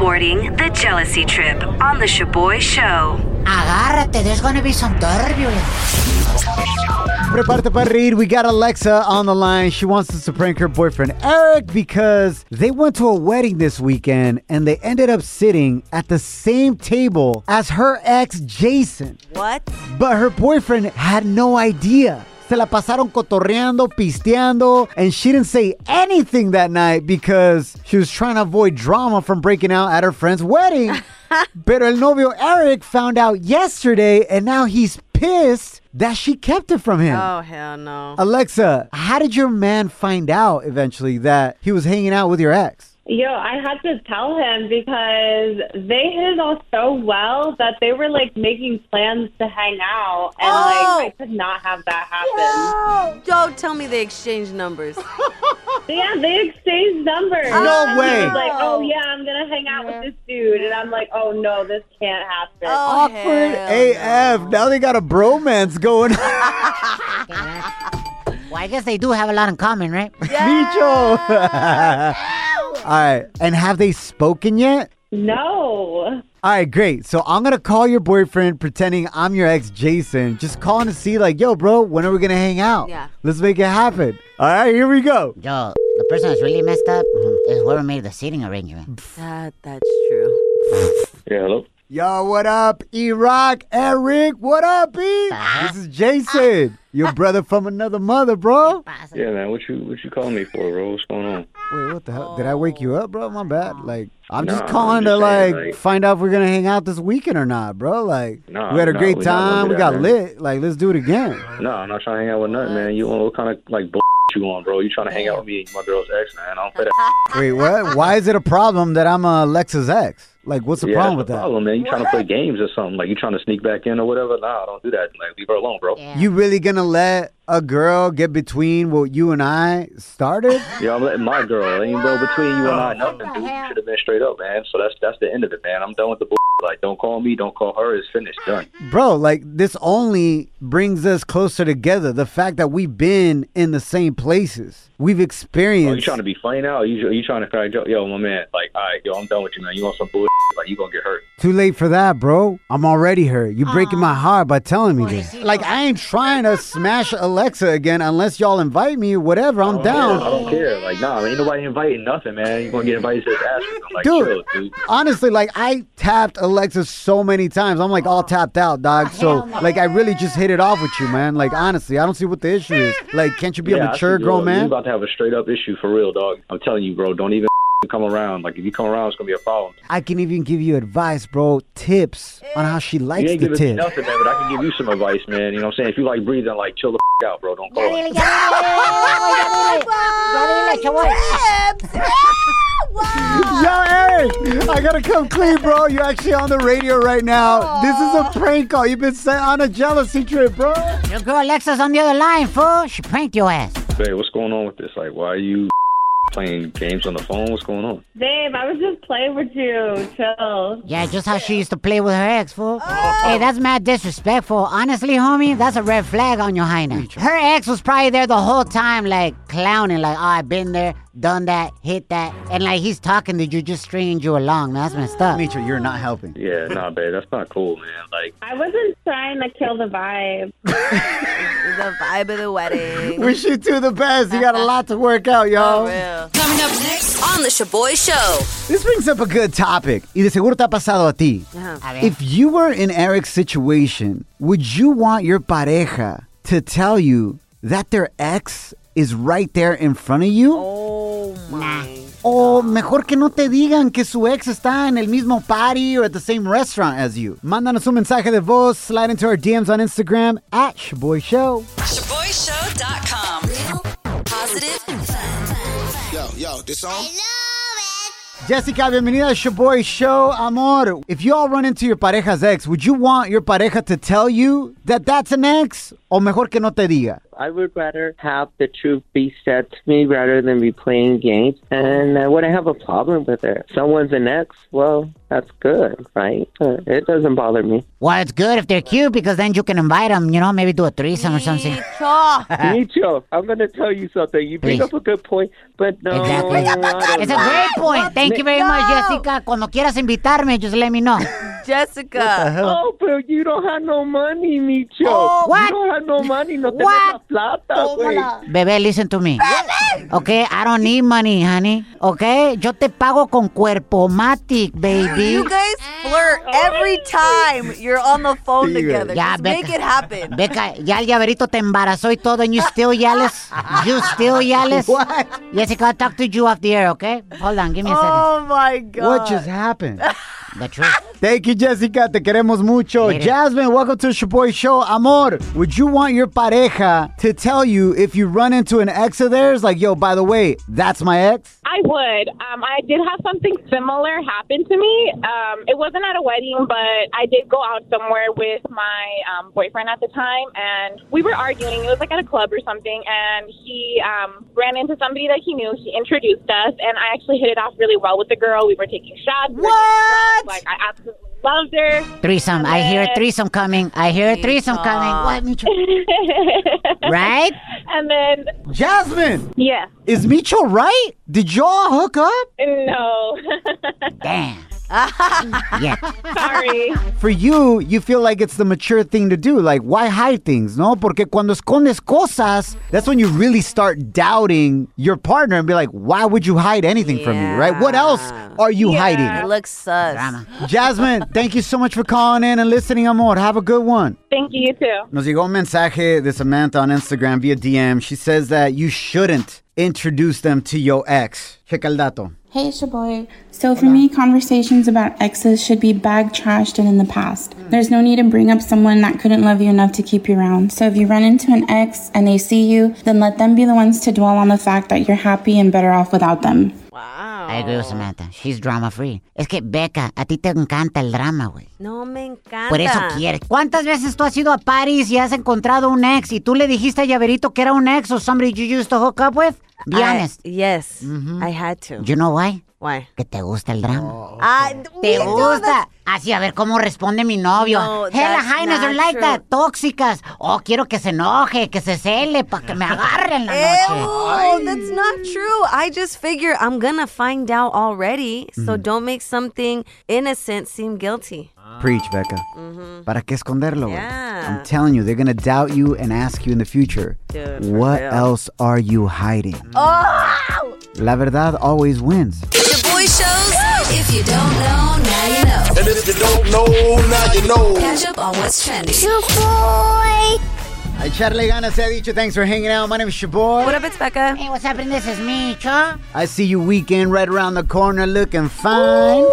Boarding the jealousy trip on the Shaboy Show. Agárrate, there's gonna be some turbulence. Prepárate para reír. We got Alexa on the line. She wants us to prank her boyfriend Eric because they went to a wedding this weekend and they ended up sitting at the same table as her ex Jason. What? But her boyfriend had no idea. Se la pasaron cotorreando, pisteando, and she didn't say anything that night because she was trying to avoid drama from breaking out at her friend's wedding. Pero el novio Eric found out yesterday and now he's pissed that she kept it from him. Oh, hell no. Alexa, how did your man find out eventually that he was hanging out with your ex? Yo, I had to tell him because they hit it off so well that they were like making plans to hang out, and Oh! like I oh! could not have that happen. Don't tell me they exchanged numbers. Yeah, they exchanged numbers. No He way. was like, oh yeah, I'm gonna hang out with this dude, and I'm like, oh no, this can't happen. Oh, Awkward hell AF. Now they got a bromance going. Well, I guess they do have a lot in common, right? Micho. All right. And have they spoken yet? No. All right, great. So I'm gonna call your boyfriend pretending I'm your ex Jason. Just calling to see, like, yo, bro, when are we gonna hang out? Yeah. Let's make it happen. All right, here we go. Yo, the person that's really messed up is whoever made the seating arrangement. That, that's true. Yeah, hello. Yo, what up, E Rock, Eric? What up, E? This is Jason, your brother from another mother, bro. Yeah, man. What you what you calling me for, bro? What's going on? Wait, what the hell? Did I wake you up, bro? My bad. Like, I'm Nah, just I'm calling just to saying, like, like- find out if we're gonna hang out this weekend or not, bro. Like, Nah, we had a nah, great we not gonna time. do We that, got man. lit. Like, let's do it again. No, I'm not trying to hang out with nothing, man. You want what kind of like bull you on, bro? You trying to hang out with me and my girl's ex, man? I don't play that. Wait, what? Why is it a problem that I'm uh, Alexa's ex? Like, what's the yeah, problem with that's the that? problem, man. You trying to play games or something? Like you trying to sneak back in or whatever? Nah, don't do that. Like leave her alone, bro. Yeah. You really gonna let a girl get between what you and I started? Yeah, I'm letting my girl. Ain't bro between you and I nothing, dude. You should have been straight up, man. So that's that's the end of it, man. I'm done with the bull. Like, don't call me, don't call her. It's finished, done. Bro, like this only brings us closer together. The fact that we've been in the same places, we've Oh, you experienced. trying to be funny now? Or you you trying to crack joke? Yo, my man. Like, all right, yo, I'm done with you, man. You want some bull? Like, you gonna get hurt? Too late for that, bro. I'm already hurt. You're breaking my heart by telling me this. Like I ain't trying to smash Alexa again unless y'all invite me whatever. I'm down. I don't care. Like, nah, ain't nobody inviting nothing, man. You gonna get invited to his ass? Like, Dude. chill, dude. Honestly, like I tapped Alexa so many times. I'm like all tapped out, dog. So like I really just hit it off with you, man. Like honestly, I don't see what the issue is. Like, can't you be Yeah, a I mature see, grown bro. You man? About to have a straight up issue for real, dog. I'm telling you, bro. Don't even come around. Like, if you come around, it's gonna be a problem. I can even give you advice, bro. Tips on how she You likes ain't the giving tip. nothing, man. But I can give you some advice, man. You know what I'm saying? If you like breathing, like chill the f- out, bro. Don't call Ya me. dile, ya dile, ya dile, chaval. Yo, Eric, I gotta come clean, bro. You're actually on the radio right now. This is a prank call. You've been sent on a jealousy trip, bro. Your girl Alexa's on the other line, fool. She pranked your ass. Hey, what's going on with this? Like, why are you playing games on the phone. What's going on? Babe, I was just playing with you. Chill. Yeah, just how she used to play with her ex, fool. Oh. Hey, that's mad disrespectful. Honestly, homie, that's a red flag on your highness. Her ex was probably there the whole time, like clowning, like, oh, I've been there, done that, hit that. And like he's talking to you, just stringing you along. Man, that's messed up. Mitra, you're not helping. Yeah, nah, babe, that's not cool, man. Like, I wasn't trying to kill the vibe. The vibe of the wedding. Wish you two the best. You got a lot to work out, y'all. Coming up next on the Shaboy Show. This brings up a good topic. Y de seguro te ha pasado a ti. Uh-huh. A ver. If you were in Eric's situation, would you want your pareja to tell you that their ex is right there in front of you? Oh my. O mejor que no te digan que su ex está en el mismo party or at the same restaurant as you. Mándanos un mensaje de voz, slide into our DMs on Instagram at Shaboy Show. ShaboyShow.com. Real, positive, fun. Yo, yo, this song? Jessica, bienvenida a Shaboy Show. Amor, if you all run into your pareja's ex, would you want your pareja to tell you that that's an ex? O mejor que no te diga? I would rather have the truth be said to me rather than be playing games. And I wouldn't have a problem with it. Someone's an ex, well, that's good, right? Uh, it doesn't bother me. Well, it's good if they're cute because then you can invite them, you know, maybe do a threesome or something. Micho, I'm going to tell you something. You bring Please. up a good point, but no. Exactly. I don't It's a know. great point. Thank you very much, Jessica. Cuando quieras invitarme, just let me know. Jessica. Oh, but you don't have no money, Micho. Oh, what? You don't have no money. No tenés What? La plata, güey. Bebé, listen to me. Okay, I don't need money, honey. Okay, yo te pago con cuerpo matic, baby. You guys flirt every time you're on the phone together. Ya, Just make it happen. Beca, ya el llaverito te embarazó y todo, and you still yellis? You still yellis? What? Jessica, I'll talk to you off the air, okay? Hold on, give me a second. Oh my god. What just happened? The truth. Thank you, Jessica. Te queremos mucho. Later. Jasmine, welcome to the Shaboy Show. Amor, would you want your pareja to tell you if you run into an ex of theirs, like, yo, by the way, that's my ex? I would. Um, I did have something similar happen to me. Um, it wasn't at a wedding, but I did go out somewhere with my um, boyfriend at the time, and we were arguing. It was like at a club or something, and he um, ran into somebody that he knew. He introduced us, and I actually hit it off really well with the girl. We were taking shots. we were getting drunk. Like I absolutely loved her. Threesome. I hear a threesome coming. I hear a threesome coming. What, Micho? Right? and then, Jasmine, yeah, is Micho right? Did y'all hook up? no, Damn. Yeah. sorry. For you, you feel like it's the mature thing to do. Like, why hide things, no? Porque cuando escondes cosas, that's when you really start doubting your partner and be like, why would you hide anything from me, right? What else are you It hiding? It looks sus. Drama. Jasmine, thank you so much for calling in and listening, amor. Have a good one. Thank you, you too. Nos llegó un mensaje de Samantha on Instagram via DM. She says that you shouldn't introduce them to your ex. Checa el dato. Hey, Shaboy. So, for me, conversations about exes should be bag trashed and in the past. There's no need to bring up someone that couldn't love you enough to keep you around. So, if you run into an ex and they see you, then let them be the ones to dwell on the fact that you're happy and better off without them. Wow. I agree with Samantha. She's drama free. Es que, Beca, a ti te encanta el drama, güey. No me encanta. Por eso quieres. ¿Cuántas veces tú has ido a Paris y has encontrado un ex y tú le dijiste a Llaverito que era un ex o somebody you used to hook up with? Be I- honest. Yes, I had to. You know why? Why? Que te gusta el drama. Ah, ¿Te no, gusta? that's- Así, a ver cómo responde mi novio. No, Hella Highness are like that. Tóxicas. Oh, quiero que se enoje, que se cele, para que me agarre en la noche. Ew, that's not true. I just figure I'm gonna find out already, so Mm. don't make something innocent seem guilty. Preach, Becca. ¿Para qué esconderlo? Yeah. I'm telling you, they're to doubt you and ask you in the future, Dude, what real. else are you hiding? Oh! La verdad always wins. Shaboy shows. If you don't know, now you know. And if you don't know, now you know. Catch up on what's trending. A echarle ganas se ha dicho. Thanks for hanging out. My name is Shaboy. What up, it's Becca. Hey, what's happening? This is Micho. I see you weekend right around the corner looking fine.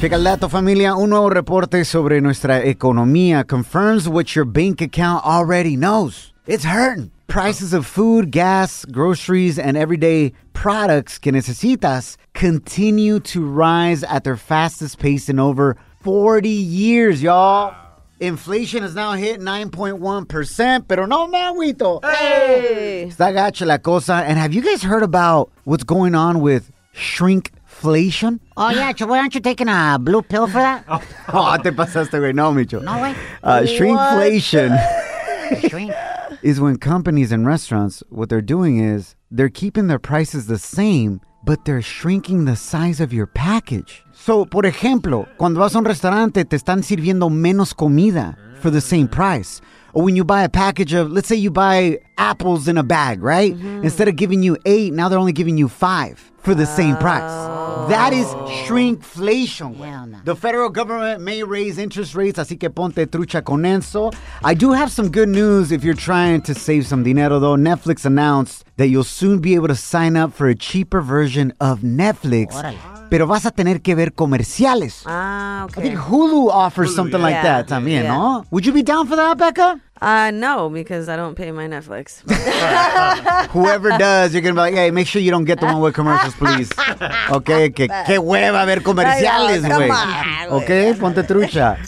Checa el dato, familia. Un nuevo reporte sobre nuestra economía confirms what your bank account already knows. It's hurting. Prices of food, gas, groceries, and everyday products que necesitas continue to rise at their fastest pace in over 40 years, y'all. Inflation has now hit 9.1%, pero no me agüito. Hey! Está gacha la cosa. And have you guys heard about what's going on with shrinkflation? Oh, yeah, Shaboy, aren't you taking a blue pill for that? Oh, te pasaste, güey. No, Micho. No, güey. Uh, shrinkflation Shrink. is when companies and restaurants, what they're doing is they're keeping their prices the same, but they're shrinking the size of your package. So, por ejemplo, cuando vas a un restaurante, te están sirviendo menos comida for the same price. Or when you buy a package of, let's say you buy apples in a bag, right? Mm-hmm. Instead of giving you eight, now they're only giving you five for the same price. Oh. That is shrinkflation. No. The federal government may raise interest rates, así que ponte trucha con eso. I do have some good news if you're trying to save some dinero, though. Netflix announced that you'll soon be able to sign up for a cheaper version of Netflix. Órale. Pero vas a tener que ver comerciales. Ah, okay. I think Hulu offers something like yeah. that también, Yeah. no? Would you be down for that, Becca? Uh, no, because I don't pay my Netflix. Whoever does, you're gonna be like, hey, make sure you don't get the one with commercials, please. Okay, que qué hueva ver comerciales, I güey. Okay, ponte trucha.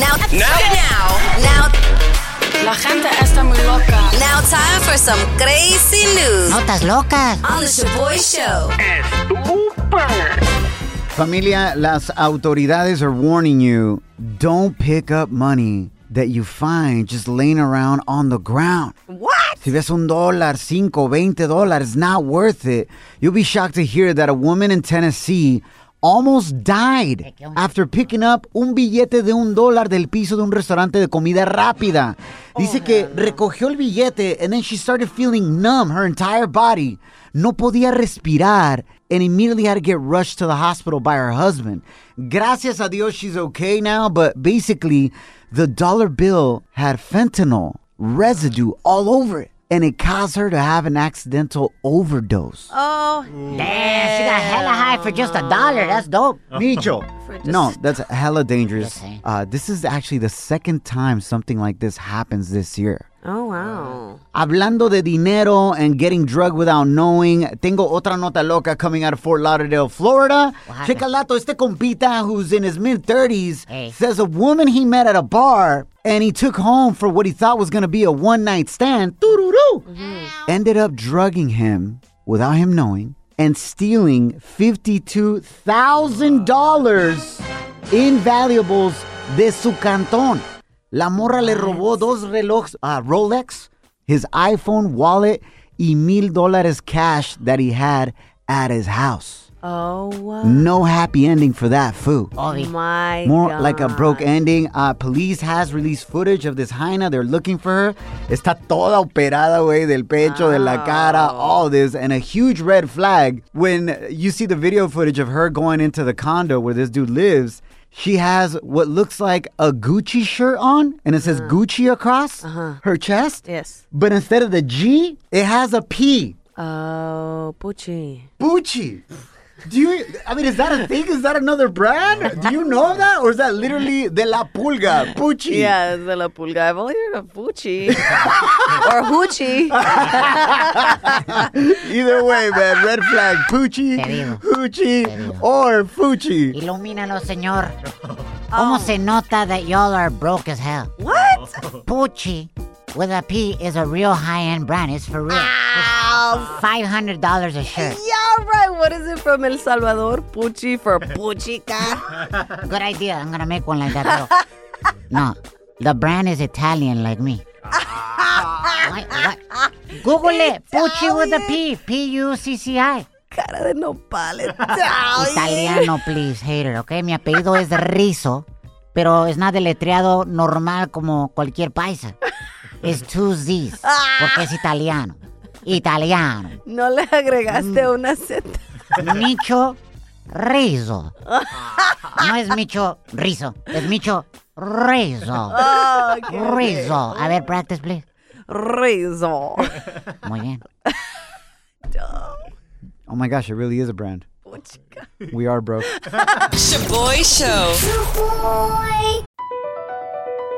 Now, Now, now, now, La gente está muy loca. now, time for some crazy news Notas locas. on the Shaboy Show. Familia, las autoridades are warning you don't pick up money that you find just laying around on the ground. what? Si ves un dólar, cinco, veinte dólares, not worth it. You'll be shocked to hear that a woman in Tennessee almost died after picking up un billete de un dólar del piso de un restaurante de comida rápida. Dice que recogió el billete and then she started feeling numb, her entire body. No podía respirar and immediately had to get rushed to the hospital by her husband. Gracias a Dios, she's okay now, but basically, the dollar bill had fentanyl residue all over it, and it caused her to have an accidental overdose. Oh, Damn, she got hella high for just a dollar. That's dope. Micho. No, that's hella dangerous. Eh? Uh, this is actually the second time something like this happens this year. oh wow. Hablando de dinero and getting drugged without knowing, tengo otra nota loca coming out of Fort Lauderdale, Florida. Checa lato, este compita who's in his mid 30s Hey. says a woman he met at a bar and he took home for what he thought was going to be a one night stand, doo-doo-doo, ended up drugging him without him knowing and stealing $52,000 in valuables de su cantón. La morra le robó dos relojes, uh, Rolex, his iPhone, wallet, y mil dólares cash that he had at his house. Oh wow. No happy ending for that fool. Obvi. My More God. like a broke ending. Uh, police has released footage of this hyena. They're looking for her. Está toda operada, güey, del pecho, de la cara, all this. And a huge red flag when you see the video footage of her going into the condo where this dude lives. She has what looks like a Gucci shirt on, and it says uh-huh. Gucci across uh-huh. her chest. Yes. But instead of the G, it has a P. Oh, Pucci. Gucci. Do you? I mean, is that a thing? Is that another brand? Do you know of that, or is that literally de la pulga, Pucci? Yeah, de la pulga. I've only heard of Pucci or Hoochie. Either way, man. Red flag, Pucci, Te digo. Hoochie, or Fucci. Ilumínalo, señor. ¿Cómo oh. se nota that y'all are broke as hell? What? Pucci with a P is a real high-end brand. It's for real. Ow. Five hundred dollars a shirt. Yeah, right. What is it from El Salvador? Pucci for Puchica. Good idea. I'm gonna make one like that. No, the brand is Italian like me. What- what? Google it. Pucci with a P. P U C C I. Cara de nopales. Italiano, please, hater, ¿ok? Mi apellido es Rizzo, pero es nada deletreado normal como cualquier paisa. Es two Z's, porque es italiano. Italiano. No le agregaste una Z. Micho Rizzo. No es Micho Rizzo, es Micho Rizzo. Oh, qué Rizzo. A ver, practice, please. Rizzo. Muy bien. Oh my gosh, it really is a brand. We are broke. Shaboy Show.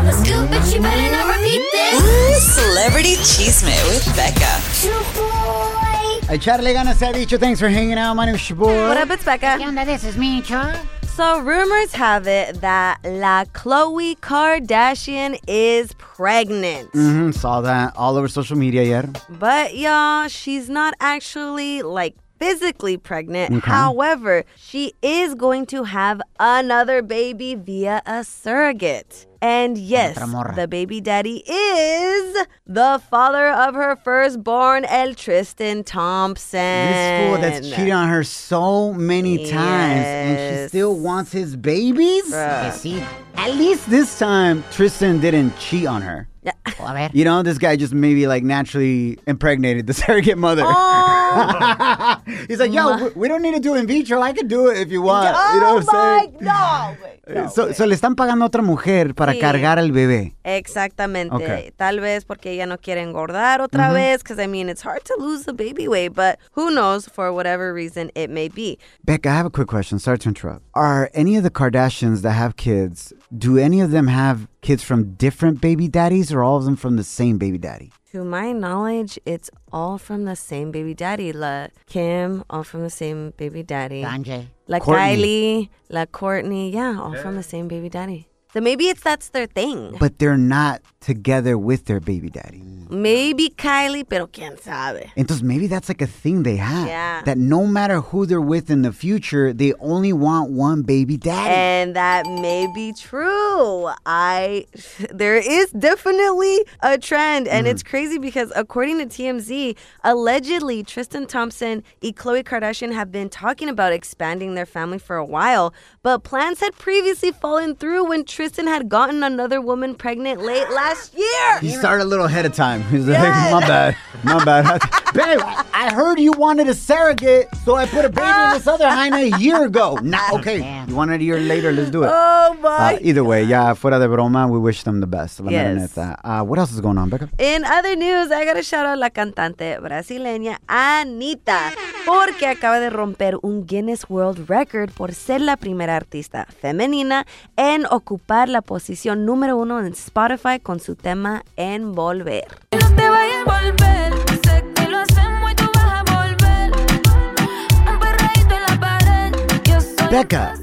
I got all the scoop, but you better not repeat this. Ooh, Celebrity Cheesemate with Becca. Echarle ganas se ha dicho. Thanks for hanging out. My name is Shaboy. What up, it's Becca. ¿Qué onda? This is Micho. So, rumors have it that La Khloe Kardashian is pregnant. Mm-hmm, Saw that all over social media yet. But, y'all, she's not actually like physically pregnant. Okay. However, she is going to have another baby via a surrogate. And yes, the baby daddy is the father of her firstborn, El Tristan Thompson. This fool that's cheated on her so many times and she still wants his babies? Bruh. See, at least this time Tristan didn't cheat on her. A ver. You know, this guy just maybe like naturally impregnated the surrogate mother. Oh. He's like, yo, we, we don't need to do in vitro. I can do it if you want. Oh you know what I'm saying? No, güey. so, so le están pagando a otra mujer para Sí. cargar al bebé. Exactamente. Okay. Tal vez porque ella no quiere engordar otra Mhm. vez, because I mean, it's hard to lose the baby weight, but who knows for whatever reason it may be. Becca, I have a quick question. Sorry to interrupt. Are any of the Kardashians that have kids, do any of them have kids from different baby daddies or all of them from the same baby daddy? To my knowledge, it's all from the same baby daddy. La Kim, all from the same baby daddy. Sanjay. La Kourtney. Kylie, La Kourtney, yeah, all from the same baby daddy. So maybe it's that's their thing. But they're not together with their baby daddy. Maybe Kylie, pero quién sabe. Entonces maybe that's like a thing they have. Yeah. That no matter who they're with in the future, they only want one baby daddy. And that may be true. I there is definitely a trend and Mm-hmm. it's crazy because according to TMZ, allegedly Tristan Thompson and Khloe Kardashian have been talking about expanding their family for a while, but plans had previously fallen through when Tristan had gotten another woman pregnant late last year. he started a little ahead of time. He's like, my bad, my bad. Babe, I heard you wanted a surrogate, so I put a baby in this other hyena a year ago. Nah, okay. You wanted a year later, let's do it. Oh my Uh, either way, yeah, fuera de broma, we wish them the best. La mera Yes. neta. Uh, what else is going on, Becca? In other news, I gotta shout out la cantante brasileña Anitta, porque acaba de romper un Guinness World Record por ser la primera artista femenina en ocupar la posición número uno en Spotify con su tema Envolver. te vayas a volver. Sé que lo hacemos y tú vas a volver. Un perreíto en la pared. Yo soy Becca,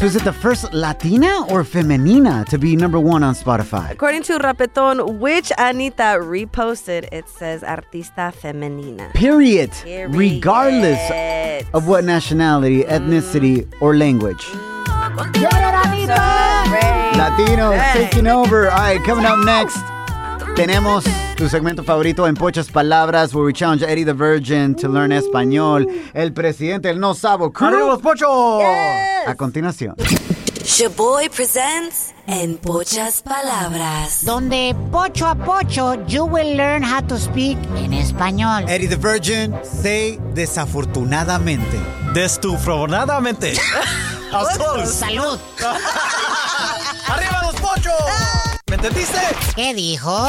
so is it the first Latina or femenina to be number one on Spotify? According to Rapeton, which Anitta reposted, it says Artista Femenina. Period. Period. Regardless of what nationality, mm. ethnicity, or language. Latino is taking over. All right, coming up next, tenemos tu segmento favorito en Pochas Palabras, where we challenge Eddie the Virgin to learn español. El presidente del No Sabo Crew. ¡Arriba los Pochos! A continuación. Shaboy presents En Pochas Palabras. Donde pocho a pocho, you will learn how to speak en español. Eddie the Virgin, say desafortunadamente. Close. Salud. ¡Arriba los Pochos! ¿Me entendiste? ¿Qué dijo?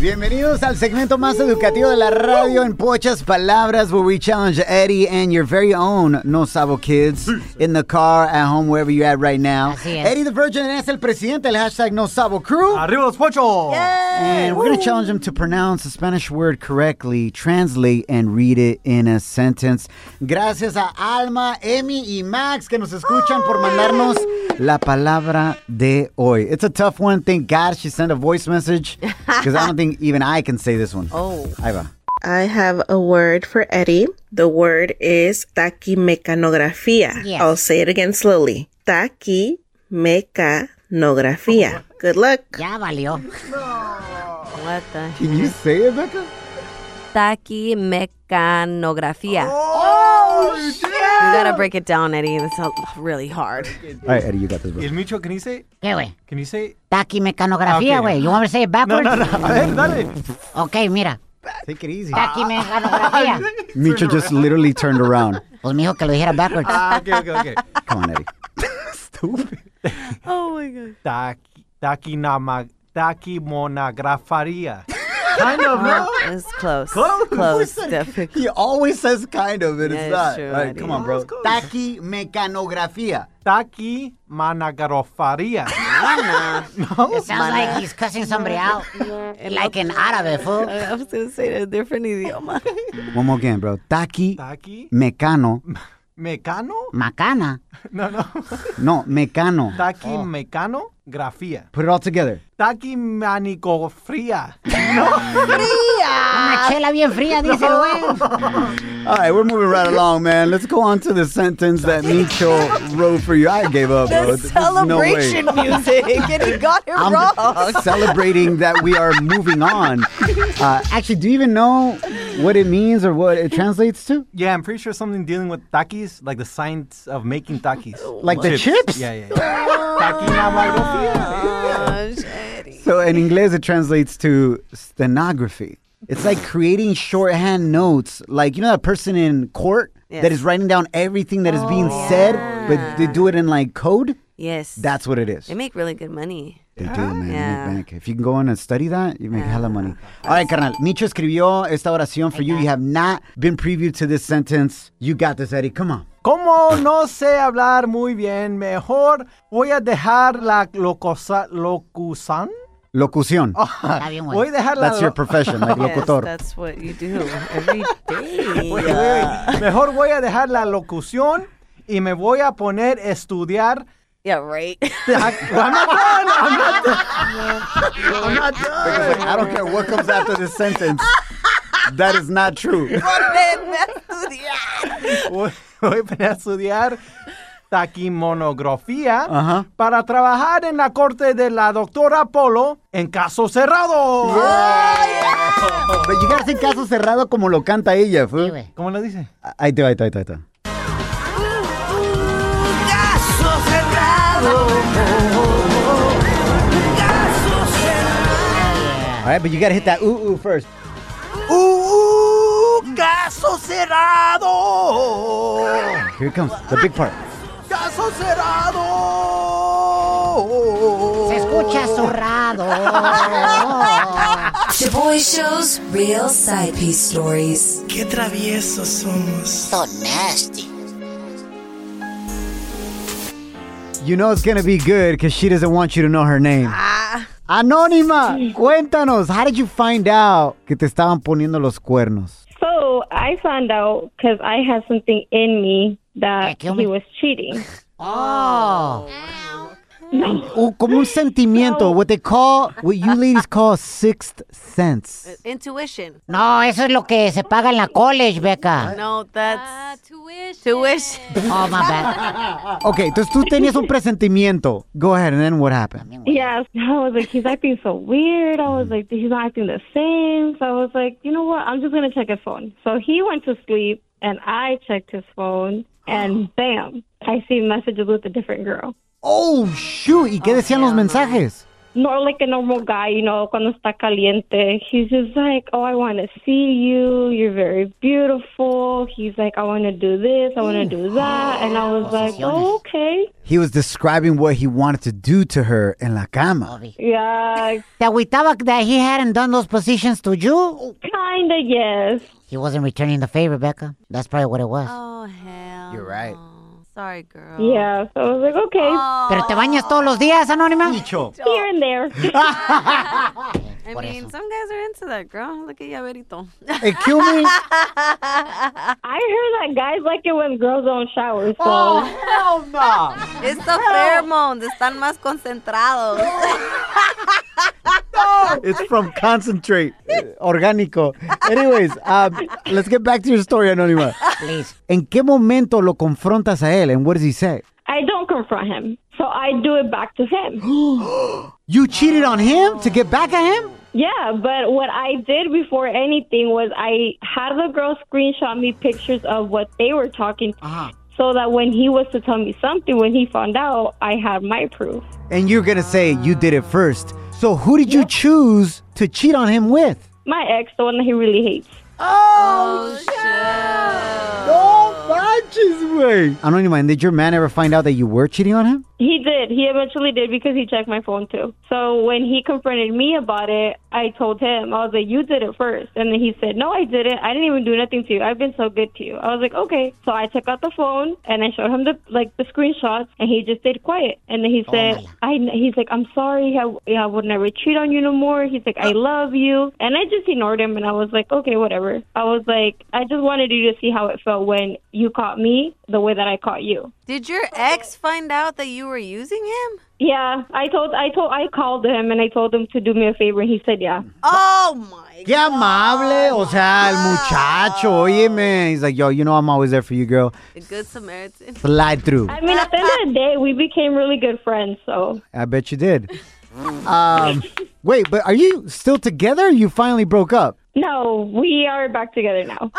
Bienvenidos al segmento más educativo de la radio en Pochas Palabras, where we challenge Eddie and your very own No Sabo kids in the car, at home, wherever you're at right now. Eddie the Virgin es el presidente del hashtag No Sabo Crew. ¡Arriba los Pochos! And we're going to challenge him to pronounce a Spanish word correctly, translate, and read it in a sentence. Gracias a Alma, Emi y Max que nos escuchan por mandarnos la palabra de hoy. It's a tough one. Thank God she sent a voice message because I don't think even I can say this one. Oh. Ahí va. I have a word for Eddie. The word is taquimecanografía. Yes. I'll say it again slowly. Taquimecanografía. Good luck. Ya valió. What the Can you say it, Becca? Taquimecanografía. Oh, You gotta break it down, Eddie. That's a- really hard. All right, Eddie, you got this, bro. El Micho, can you say? ¿Qué, güey? Can you say? Taquimecanografía, Ah, ok. güey. You want me to say it No, backwards? no, no. A ver, dale. Ok, mira. Take it easy. Taquimecanografía. Micho just literally turned around. Pues me dijo que lo dijera backwards. Ah, okay, okay, okay. Come on, Eddie. Stupid. Oh my god. Taqui, taquinama, taquimonagrafaría. Kind of, no? It's close. Close. Close. Definitely. He always says kind of, and Yeah, it's it's not. true, All right, Eddie. come on, bro. Taquimecanografía. Taquimanagrafaría. No? It sounds like he's cussing somebody out. like an árabe, fool. I was gonna say it in a different idioma. One more again, bro. Taqui Taqui. mecano. ¿Mecano? Macana. No, no. No, mecano. Taquimecano, grafía. Put it all together. Taquimanicofría. Una chela bien fría, dice el. All right, we're moving right along, man. Let's go on to the sentence that Micho wrote for you. I gave up, bro. The There's no way. celebration music, and he got it I'm wrong. celebrating that we are moving on. Uh, actually, do you even know what it means or what it translates to? Yeah, I'm pretty sure something dealing with takis, like the science of making takis. Like the chips? Yeah, yeah, yeah. So in English, it translates to stenography. It's like creating shorthand notes, like you know that person in court Yes. that is writing down everything that is being oh, said, but they do it in like code. Yes. That's what it is. They make really good money. They do, man. They Yeah. make bank. If you can go in and study that, you make hella money. Uh-huh. All right, carnal. Micho escribió esta oración for you. You have not been previewed to this sentence. You got this, Eddie. Come on. Como no sé hablar muy bien, mejor voy a dejar la locosa, locución. Locución. Está bien. Voy a dejar la That's your profession, like Yes, locutor. that's what you do every day. Wait, wait, wait. Mejor voy a dejar la locución y me voy a poner a estudiar. Yeah, right. I'm not done. I'm not done. I'm not Because, like, done. I don't care what comes after this sentence. That is not true. Voy, voy a poner a estudiar taquimonografía Ajá. para trabajar en la corte de la doctora Polo en caso cerrado. Pero llegar sin caso cerrado como lo canta ella, güey. ¿Cómo lo dice? Ahí te va, ahí te va, ahí te va, ahí te va. All right, but you gotta hit that ooh ooh first. ¡Uh! ¡Caso cerrado! Here it comes, the big part. ¡Caso cerrado! Se escucha zurrado. Shaboy Show's real side piece stories. Qué traviesos somos. So nasty. You know it's gonna be good because she doesn't want you to know her name. Anónima, cuéntanos, how did you find out que te estaban poniendo los cuernos? So I found out because I had something in me that he was cheating. Oh. Uh, como un sentimiento, what they call, what you ladies call sixth sense. Intuition. No, eso es lo que se paga en la college, Becca. No, that's tuition. Tuition. Oh, my bad. Ok, entonces tú tenías un presentimiento. Go ahead, and then what happened? Yes, I was like, he's acting so weird. I was like, he's not acting the same. So I was like, you know what? I'm just gonna check his phone. So he went to sleep, and I checked his phone, and bam, I see messages with a different girl. Oh, shoot, ¿y qué oh, decían los mensajes? Not like a normal guy, you know, cuando está caliente. He's just like, oh, I want to see you. You're very beautiful. He's like, I want to do this. I want to do that. And I was like, oh, okay. He was describing what he wanted to do to her en la cama. Yeah, ¿Te agüitaba that he hadn't done those positions to you? kind of, yes. He wasn't returning the favor, Becca. That's probably what it was. Oh, hell. You're right. Sorry, girl. Yeah, so I was like, okay. ¿Pero te bañas todos los días, Anónima? Here and there. I mean, some guys are into that, girl. Look at Llaverito. Hey, kill me. I heard that guys like it when girls don't shower. So Oh, hell no. It's the pheromones. Están más concentrados. It's from concentrate, orgánico. Anyways, um, let's get back to your story, Anónima. Please. ¿En qué momento lo confrontas a él? And what does he say? I don't confront him, so I do it back to him. You cheated on him to get back at him? Yeah, but what I did before anything was I had the girl screenshot me pictures of what they were talking, uh-huh. so that when he was to tell me something, when he found out, I had my proof. And you're going to say you did it first. So who did you choose to cheat on him with? My ex, the one that he really hates. Oh, oh No manches, güey. Anónima, mind. did your man ever find out that you were cheating on him? He did. He eventually did because he checked my phone too. So when he confronted me about it, I told him, I was like, you did it first. And then he said, no, I didn't. I didn't even do nothing to you. I've been so good to you. I was like, okay. So I took out the phone and I showed him the, like, the screenshots and he just stayed quiet. And then he oh, said, I, he's like, I'm sorry. I, I would never cheat on you no more. He's like, I love you. And I just ignored him and I was like, okay, whatever. I was like, I just wanted you to see how it felt when you caught me the way that I caught you. Did your ex find out that you were using him? Yeah, I told, I told, I called him and I told him to do me a favor, and he said, yeah. Oh my Qué amable. O sea, el muchacho, óyeme. He's like, yo, you know I'm always there for you, girl. A good Samaritan. Slide through. I mean, at the end of the day, we became really good friends. So I bet you did. Um, wait, but are you still together? You finally broke up? no, we are back together now.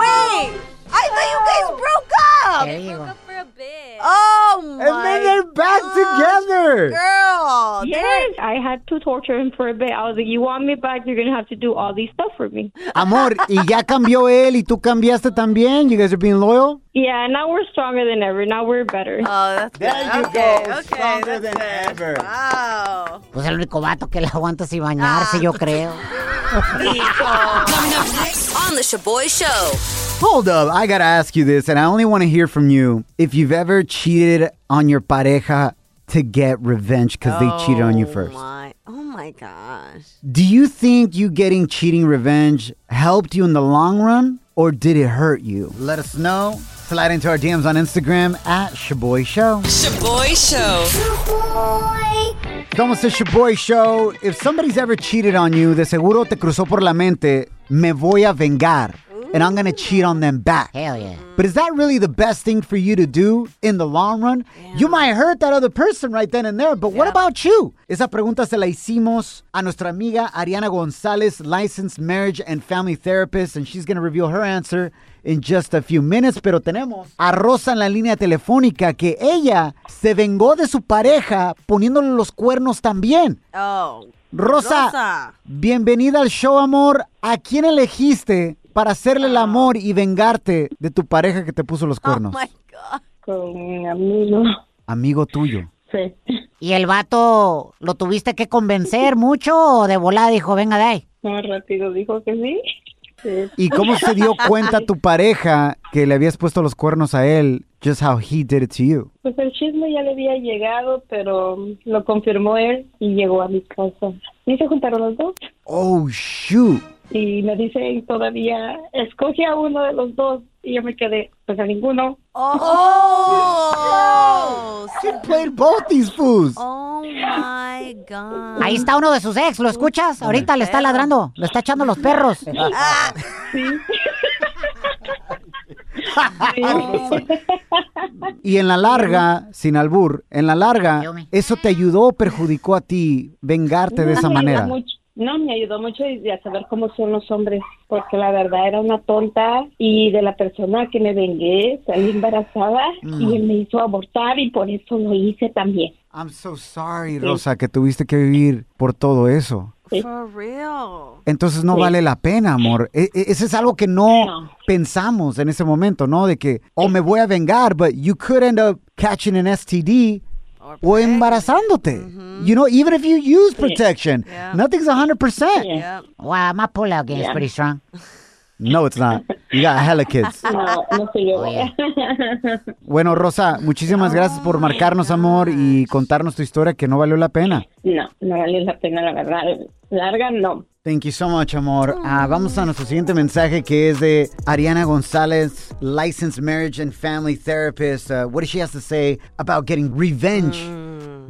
Wait! I thought you guys broke up! There you go. For a bit. Oh my And then they're back together. girl. Yes, I had to torture him for a bit. I was like, "You want me back? You're gonna have to do all these stuff for me." Amor, y ya cambió él y tú cambiaste también. You guys are being loyal. Yeah, now we're stronger than ever. Now we're better. Oh, that's There good. you okay, go. Okay, Stronger that's than good. ever. Wow. Pues el único vato que le aguanta sin bañarse, yo creo. Coming up next on The Shaboy Show. Hold up, I gotta ask you this, and I only want to hear from you if you've ever cheated on your pareja to get revenge because they cheated on you oh first. My, oh my gosh. Do you think you getting cheating revenge helped you in the long run, or did it hurt you? Let us know. Slide into our DMs on Instagram at Shaboy Show. Shaboy Show. Estamos the Shaboy Show. If somebody's ever cheated on you, de seguro te cruzó por la mente, me voy a vengar. And I'm gonna cheat on them back. Hell yeah. But is that really the best thing for you to do in the long run? You might hurt that other person right then and there, but what about you? Esa pregunta se la hicimos a nuestra amiga Ariana Gonzalez, licensed marriage and family therapist, and she's going to reveal her answer in just a few minutes. Pero tenemos a Rosa en la línea telefónica que ella se vengó de su pareja poniéndole los cuernos también. Oh. Rosa, Rosa. bienvenida al show, amor. ¿A quién elegiste para hacerle el amor y vengarte de tu pareja que te puso los cuernos? Oh my God. Con mi amigo. Amigo tuyo. Sí. ¿Y el vato lo tuviste que convencer mucho o de volada dijo, venga de ahí? Más rápido dijo que sí. Sí. ¿Y cómo se dio cuenta tu pareja que le habías puesto los cuernos a él? Just how he did it to you. Pues el chisme ya le había llegado, pero lo confirmó él y llegó a mi casa. Y se juntaron los dos. Oh, shoot. Y me dice todavía, escoge a uno de los dos. Y yo me quedé, pues a ninguno. Oh. She played both these fools. Oh my God. Ahí está uno de sus ex, ¿lo escuchas? Ahorita le está ladrando, le está echando los perros. Y en la larga, sin albur, en la larga, ¿eso te ayudó o perjudicó a ti vengarte de esa manera? mucho. No, me ayudó mucho y a saber cómo son los hombres, porque la verdad era una tonta y de la persona que me vengué salí embarazada Mm. y él me hizo abortar y por eso lo hice también. I'm so sorry, Rosa, que tuviste que vivir por todo eso. For real. Entonces no Sí. vale la pena, amor. E- e- Ese es algo que no, pensamos en ese momento, ¿no? De que, oh, me voy a vengar, but you could end up catching an STD o embarazándote. You know, even if you use protection, nothing's 100%. Wow, my pullout game is Yeah. pretty strong. No, it's not. You got hella kids. No, no soy yo. Bueno, Rosa, muchísimas gracias por marcarnos, amor, y contarnos tu historia que no valió la pena. No, no vale la pena, la verdad. Larga, no. Thank you so much, amor. Ah, vamos a nuestro siguiente mensaje que es de Ariana González, licensed marriage and family therapist. Uh, what does she has to say about getting revenge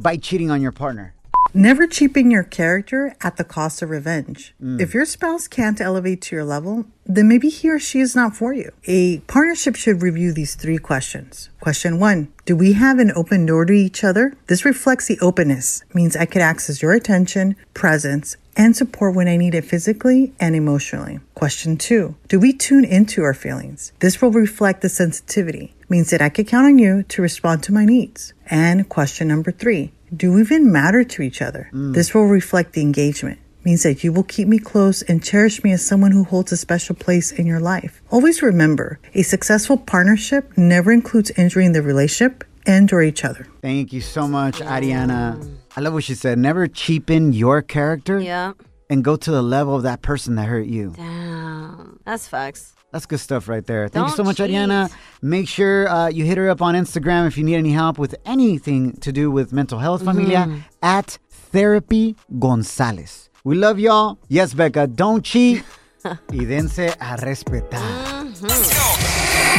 by cheating on your partner? Never cheapen your character at the cost of revenge. Mm. If your spouse can't elevate to your level, then maybe he or she is not for you. A partnership should review these three questions. Question one Do we have an open door to each other? This reflects the openness, means I could access your attention, presence, and support when I need it physically and emotionally. Question two Do we tune into our feelings? This will reflect the sensitivity, means that I could count on you to respond to my needs. And question number three Do we even matter to each other? Mm. This will reflect the engagement means that you will keep me close and cherish me as someone who holds a special place in your life. Always remember, a successful partnership never includes injuring the relationship and or each other. Thank you so much, Ariana. I love what she said. Never cheapen your character Yeah. and go to the level of that person that hurt you. Damn. That's facts. That's good stuff right there. Thank you so much, cheat. Ariana. Make sure uh, you hit her up on Instagram if you need any help with anything to do with mental health, familia, Mhm. at Therapy Gonzalez. We love y'all. Yes, Becca, don't cheat. y dense a respetar.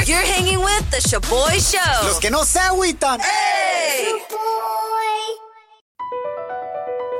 You're hanging with the Shaboy Show. Los que no se agüitan. Hey!